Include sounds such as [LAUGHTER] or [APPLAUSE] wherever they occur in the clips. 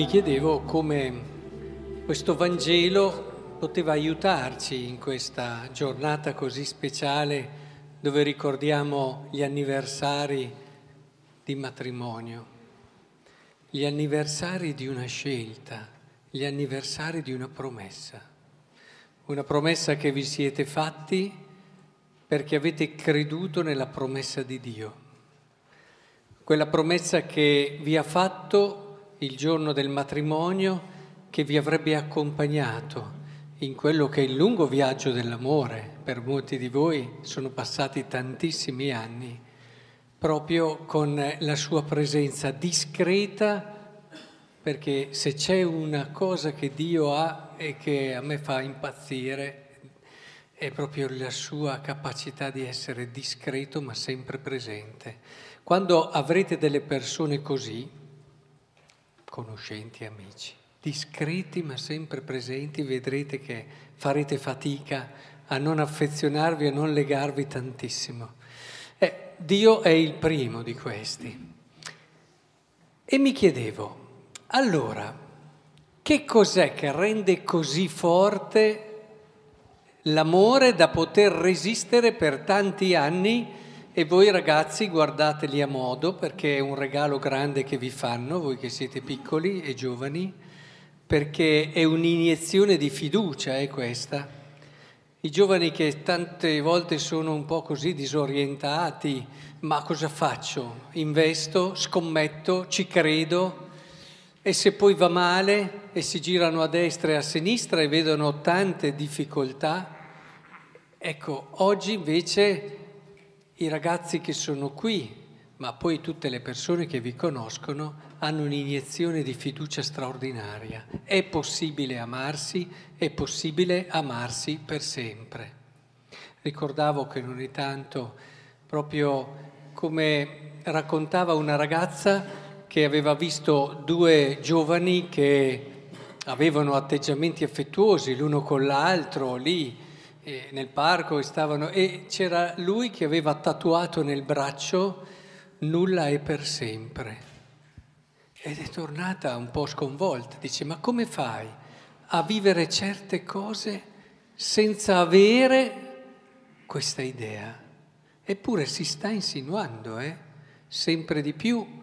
mi chiedevo come questo Vangelo poteva aiutarci in questa giornata così speciale dove ricordiamo gli anniversari di matrimonio, gli anniversari di una scelta, gli anniversari di una promessa. Una promessa che vi siete fatti perché avete creduto nella promessa di Dio. Quella promessa che vi ha fatto il giorno del matrimonio che vi avrebbe accompagnato in quello che è il lungo viaggio dell'amore. Per molti di voi sono passati tantissimi anni, proprio con la sua presenza discreta, perché se c'è una cosa che Dio ha e che a me fa impazzire, è proprio la sua capacità di essere discreto ma sempre presente. Quando avrete delle persone così, conoscenti, amici, discreti ma sempre presenti, vedrete che farete fatica a non affezionarvi, a non legarvi tantissimo. Eh, Dio è il primo di questi. E mi chiedevo, allora, che cos'è che rende così forte l'amore da poter resistere per tanti anni? E voi ragazzi guardateli a modo perché è un regalo grande che vi fanno, voi che siete piccoli e giovani, perché è un'iniezione di fiducia, è questa. I giovani che tante volte sono un po' così disorientati, ma cosa faccio? Investo, scommetto, ci credo e se poi va male e si girano a destra e a sinistra e vedono tante difficoltà, ecco, oggi invece i ragazzi che sono qui, ma poi tutte le persone che vi conoscono, hanno un'iniezione di fiducia straordinaria. È possibile amarsi, è possibile amarsi per sempre. Ricordavo che non è tanto proprio come raccontava una ragazza che aveva visto due giovani che avevano atteggiamenti affettuosi l'uno con l'altro lì nel parco stavano e c'era lui che aveva tatuato nel braccio nulla è per sempre. Ed è tornata un po' sconvolta, dice ma come fai a vivere certe cose senza avere questa idea? Eppure si sta insinuando, eh? sempre di più.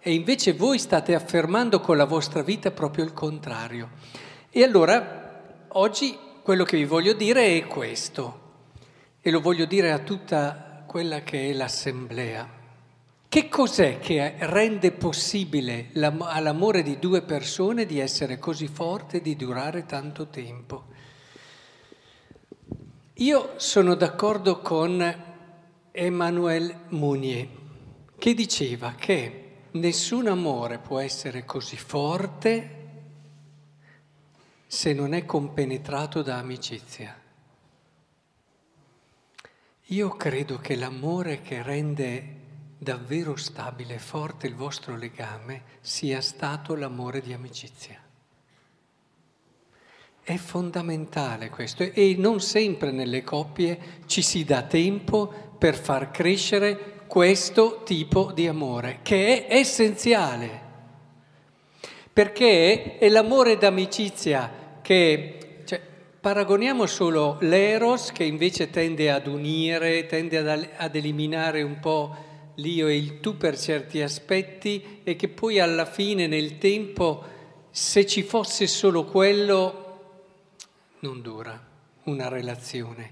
E invece voi state affermando con la vostra vita proprio il contrario. E allora oggi quello che vi voglio dire è questo, e lo voglio dire a tutta quella che è l'assemblea. Che cos'è che rende possibile all'amore di due persone di essere così forte e di durare tanto tempo? Io sono d'accordo con Emmanuel Mounier, che diceva che nessun amore può essere così forte se non è compenetrato da amicizia. Io credo che l'amore che rende davvero stabile e forte il vostro legame sia stato l'amore di amicizia. È fondamentale questo e non sempre nelle coppie ci si dà tempo per far crescere questo tipo di amore, che è essenziale perché è l'amore d'amicizia che, cioè, paragoniamo solo l'eros che invece tende ad unire, tende ad, ad eliminare un po' l'io e il tu per certi aspetti e che poi alla fine nel tempo, se ci fosse solo quello, non dura una relazione.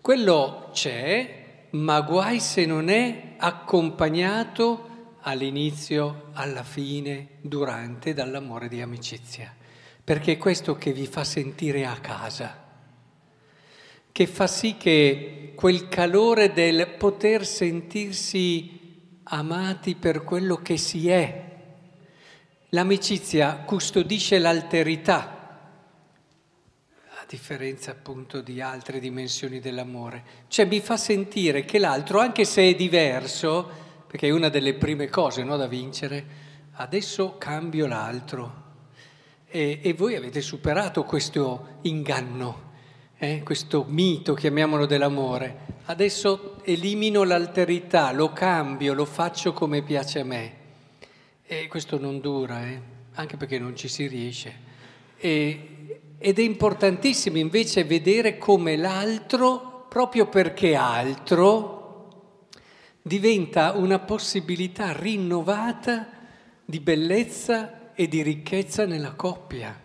Quello c'è, ma guai se non è accompagnato all'inizio, alla fine, durante, dall'amore di amicizia. Perché è questo che vi fa sentire a casa, che fa sì che quel calore del poter sentirsi amati per quello che si è. L'amicizia custodisce l'alterità, a differenza appunto di altre dimensioni dell'amore. Cioè mi fa sentire che l'altro, anche se è diverso, perché è una delle prime cose no, da vincere, adesso cambio l'altro. E, e voi avete superato questo inganno, eh, questo mito, chiamiamolo, dell'amore. Adesso elimino l'alterità, lo cambio, lo faccio come piace a me. E questo non dura, eh? anche perché non ci si riesce. E, ed è importantissimo invece vedere come l'altro, proprio perché altro, diventa una possibilità rinnovata di bellezza e di ricchezza nella coppia.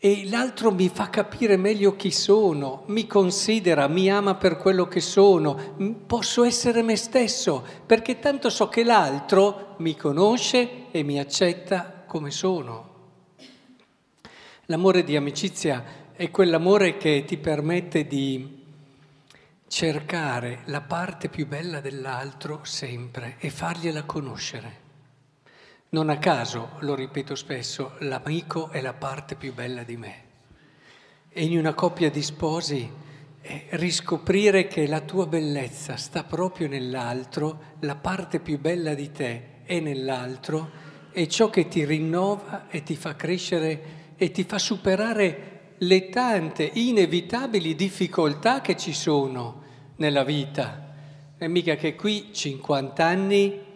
E l'altro mi fa capire meglio chi sono, mi considera, mi ama per quello che sono, posso essere me stesso, perché tanto so che l'altro mi conosce e mi accetta come sono. L'amore di amicizia è quell'amore che ti permette di cercare la parte più bella dell'altro sempre e fargliela conoscere. Non a caso, lo ripeto spesso, l'amico è la parte più bella di me. E in una coppia di sposi eh, riscoprire che la tua bellezza sta proprio nell'altro, la parte più bella di te è nell'altro, è ciò che ti rinnova e ti fa crescere e ti fa superare le tante inevitabili difficoltà che ci sono nella vita. E mica che qui 50 anni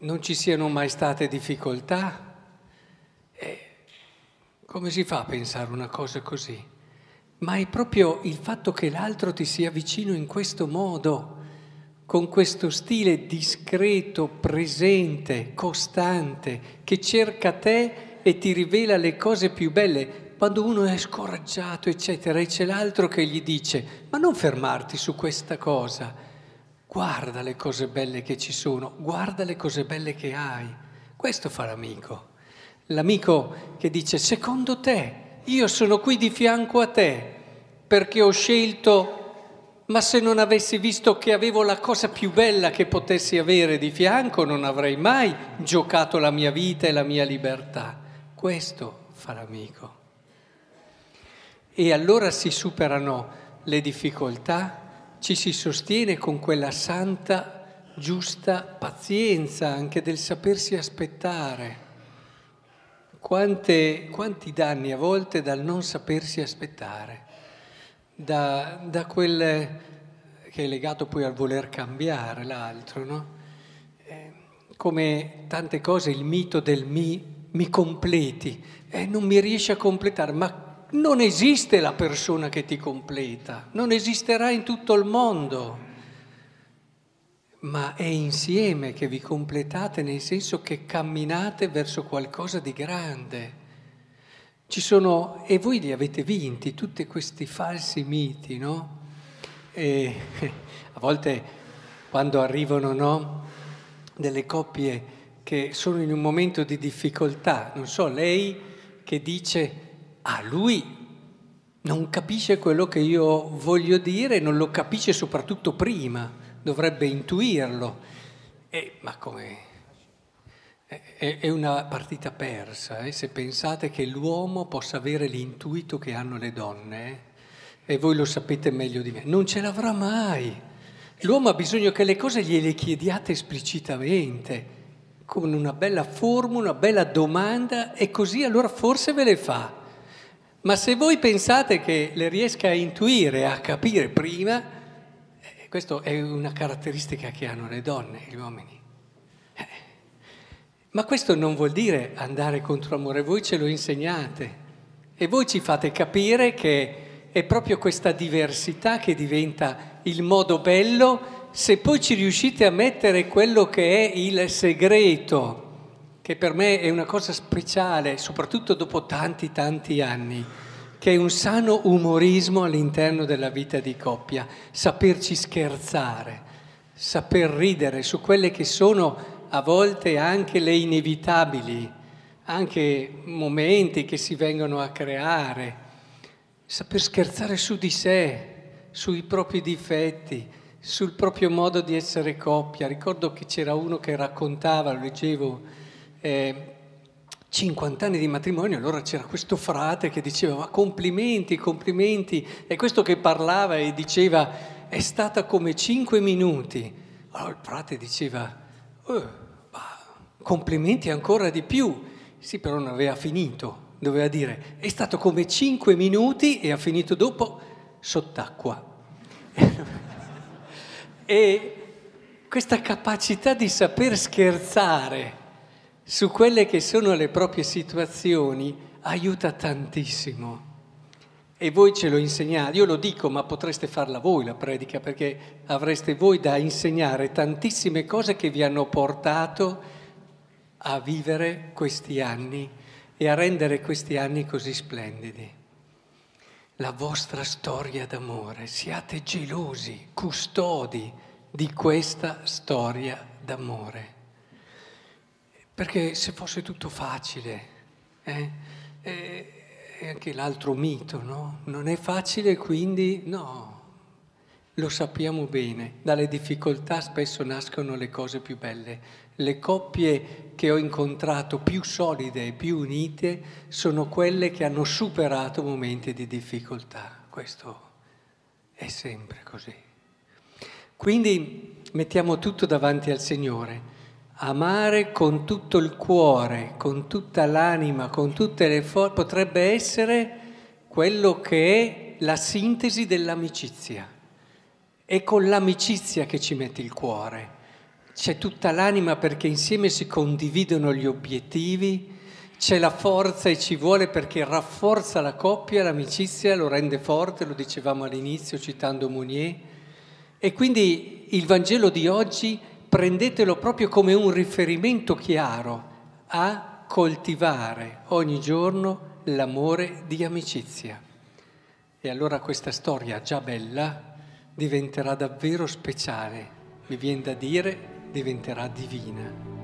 non ci siano mai state difficoltà. Eh, come si fa a pensare una cosa così? Ma è proprio il fatto che l'altro ti sia vicino in questo modo, con questo stile discreto, presente, costante, che cerca te e ti rivela le cose più belle. Quando uno è scoraggiato, eccetera, e c'è l'altro che gli dice, ma non fermarti su questa cosa Guarda le cose belle che ci sono, guarda le cose belle che hai. Questo fa l'amico. L'amico che dice, secondo te, io sono qui di fianco a te perché ho scelto, ma se non avessi visto che avevo la cosa più bella che potessi avere di fianco, non avrei mai giocato la mia vita e la mia libertà. Questo fa l'amico. E allora si superano le difficoltà ci si sostiene con quella santa, giusta pazienza anche del sapersi aspettare. Quante, quanti danni a volte dal non sapersi aspettare, da, da quel che è legato poi al voler cambiare l'altro, no? Eh, come tante cose, il mito del mi, mi completi, eh, non mi riesce a completare, ma non esiste la persona che ti completa, non esisterà in tutto il mondo, ma è insieme che vi completate nel senso che camminate verso qualcosa di grande. Ci sono, e voi li avete vinti, tutti questi falsi miti, no? E [LAUGHS] a volte quando arrivano, no, delle coppie che sono in un momento di difficoltà, non so, lei che dice ah, lui non capisce quello che io voglio dire, non lo capisce soprattutto prima, dovrebbe intuirlo. Eh, ma come? È, è una partita persa, eh? se pensate che l'uomo possa avere l'intuito che hanno le donne, eh? e voi lo sapete meglio di me, non ce l'avrà mai. L'uomo ha bisogno che le cose gliele chiediate esplicitamente, con una bella formula, una bella domanda, e così allora forse ve le fa. Ma se voi pensate che le riesca a intuire, a capire prima, eh, questa è una caratteristica che hanno le donne, gli uomini. Eh. Ma questo non vuol dire andare contro amore, voi ce lo insegnate e voi ci fate capire che è proprio questa diversità che diventa il modo bello se poi ci riuscite a mettere quello che è il segreto che per me è una cosa speciale, soprattutto dopo tanti tanti anni, che è un sano umorismo all'interno della vita di coppia, saperci scherzare, saper ridere su quelle che sono a volte anche le inevitabili, anche momenti che si vengono a creare, saper scherzare su di sé, sui propri difetti, sul proprio modo di essere coppia. Ricordo che c'era uno che raccontava, lo leggevo, eh, 50 anni di matrimonio, allora c'era questo frate che diceva ma complimenti, complimenti, e questo che parlava e diceva è stata come 5 minuti. Allora il frate diceva oh, complimenti ancora di più, sì però non aveva finito, doveva dire è stato come 5 minuti e ha finito dopo sott'acqua. [LAUGHS] e questa capacità di saper scherzare, su quelle che sono le proprie situazioni aiuta tantissimo. E voi ce lo insegnate, io lo dico, ma potreste farla voi la predica, perché avreste voi da insegnare tantissime cose che vi hanno portato a vivere questi anni e a rendere questi anni così splendidi. La vostra storia d'amore, siate gelosi, custodi di questa storia d'amore. Perché se fosse tutto facile, eh, eh, è anche l'altro mito, no? Non è facile, quindi no, lo sappiamo bene, dalle difficoltà spesso nascono le cose più belle. Le coppie che ho incontrato più solide e più unite sono quelle che hanno superato momenti di difficoltà. Questo è sempre così. Quindi mettiamo tutto davanti al Signore amare con tutto il cuore, con tutta l'anima, con tutte le forze, potrebbe essere quello che è la sintesi dell'amicizia. È con l'amicizia che ci mette il cuore. C'è tutta l'anima perché insieme si condividono gli obiettivi, c'è la forza e ci vuole perché rafforza la coppia, l'amicizia lo rende forte, lo dicevamo all'inizio citando Mounier. E quindi il Vangelo di oggi prendetelo proprio come un riferimento chiaro a coltivare ogni giorno l'amore di amicizia. E allora questa storia già bella diventerà davvero speciale, mi viene da dire diventerà divina.